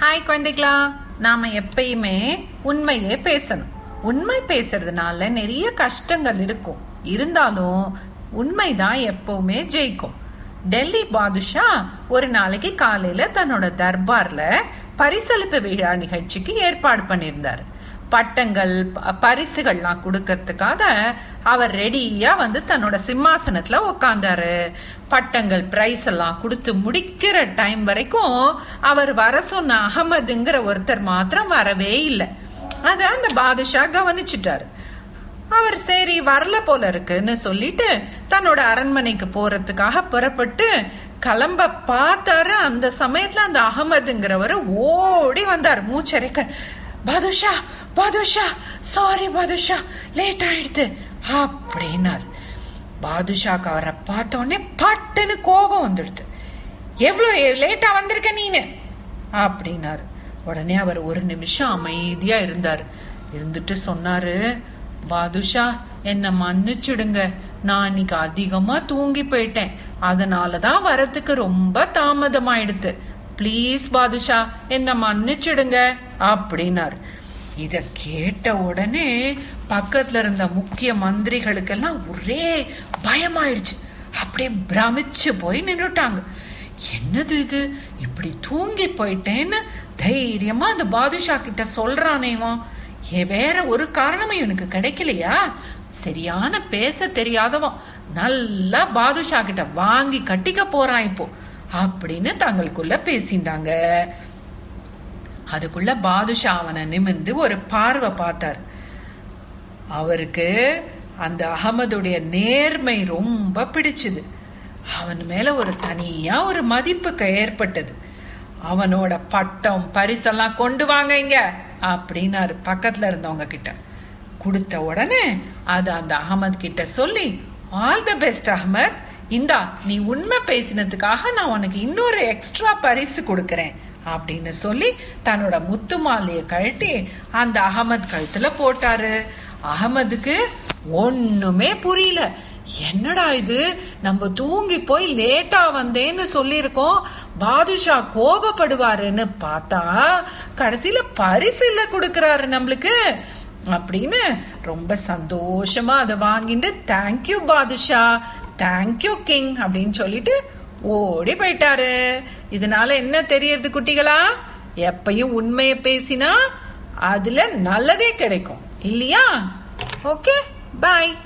Hi குழந்தைகளா. நாம எப்பயுமே உண்மையே பேசணும். உண்மை பேசுறதுனால நிறைய கஷ்டங்கள் இருக்கும். இருந்தாலும் உண்மைதான் எப்பவுமே ஜெயிக்கும். டெல்லி பாதுஷா ஒரு நாளைக்கு காலையில தன்னோட தர்பார்ல பரிசளிப்பு விழா நிகழ்ச்சிக்கு ஏற்பாடு பண்ணியிருந்தாரு. பட்டங்கள் பரிசுகள்லாம் கொடுக்கறதுக்காக அவர் ரெடியா வந்து தன்னோட சிம்மாசனத்துல உட்காந்தாரு பட்டங்கள் பிரைஸ் எல்லாம் கொடுத்து முடிக்கிற டைம் வரைக்கும் அவர் வர சொன்ன அகமதுங்கிற ஒருத்தர் மாத்திரம் வரவே இல்லை. அத அந்த பாதுஷா கவனிச்சிட்டாரு. அவர் சரி வரல போல இருக்குன்னு சொல்லிட்டு தன்னோட அரண்மனைக்கு போறதுக்காக புறப்பட்டு கிளம்ப பார்த்தாரு. அந்த சமயத்துல அந்த அகமதுங்கிறவர் ஓடி வந்தார். மூச்சரைக்க. பாதுஷா பாதுஷா சாரி பாதுஷா லேட் ஆயிடுது. அப்படின்னாரு. பாதுஷாக்கு அவரை பார்த்தோடனே பட்டுன்னு கோபம் வந்துடுது. எவ்வளோ லேட்டாக வந்திருக்க நீனு? அப்படின்னாரு. உடனே அவர் ஒரு நிமிஷம் அமைதியாக இருந்தார். இருந்துட்டு சொன்னாரு பாதுஷா என்ன மன்னிச்சுடுங்க. நான் இன்னைக்கு அதிகமாக தூங்கி போயிட்டேன். அதனாலதான் வரத்துக்கு ரொம்ப தாமதமாயிடுது. ப்ளீஸ் பாதுஷா என்ன மன்னிச்சிடுங்க அப்படின்னாரு. இத கேட்ட உடனே பக்கத்துல இருந்த முக்கிய மந்திரிகளுக்கெல்லாம் ஒரே பயமாயிடுச்சு. அப்படியே பிரமிச்சு போய் நின்றுட்டாங்க. என்னது இது? இப்படி தூங்கி போயிட்டேன்னு தைரியமா அந்த பாதுஷா கிட்ட சொல்றானேவான் ஏ வேற ஒரு காரணமும் இவனுக்கு கிடைக்கலையா? சரியான பேச தெரியாதவன். நல்லா பாதுஷா கிட்ட வாங்கி கட்டிக்க போறான் இப்போ. அப்படின்னு தங்களுக்குள்ள பேசிண்டாங்க. அதுக்குள்ள பாதுஷா அவனை நிமிர்ந்து ஒரு பார்வை பார்த்தார். அவருக்கு அந்த அகமதுடைய நேர்மை ரொம்ப பிடிச்சது. அவன் மேல ஒரு தனியா ஒரு மதிப்புக்கு ஏற்பட்டது. அவனோட பட்டம் பரிசெல்லாம் கொண்டு வாங்க இங்க அப்படின்னாரு பக்கத்துல இருந்தவங்க கிட்ட. கொடுத்த உடனே அது அந்த அகமது கிட்ட சொல்லி ஆல் த பெஸ்ட் அகமத். இந்தா நீ உண்மை பேசினதுக்காக நான் உனக்கு இன்னொரு எக்ஸ்ட்ரா பரிசு கொடுக்கறேன் அப்படின்னு சொல்லி தன்னோட முத்து மாலையை கழட்டி அந்த அகமது கழுத்துல போட்டாரு. அகமதுக்கு ஒண்ணுமே புரியல. என்னடா இது? நம்ம தூங்கி போய் லேட்டா வந்தேன்னு சொல்லியிருக்கோம். பாதுஷா கோபப்படுவாருன்னு பார்த்தா கடைசியில பரிசு இல்ல கொடுக்கறாரு நம்மளுக்கு அப்படின்னு ரொம்ப சந்தோஷமா அதை வாங்கிட்டு தேங்க்யூ பாதுஷா. தேங்க்யூ கிங் அப்படின்னு சொல்லிட்டு ஓடி போயிட்டாரு. இதனால என்ன தெரியறது குட்டிகளா? எப்பயும் உண்மையை பேசினா அதுல நல்லதே கிடைக்கும். இல்லையா? Okay bye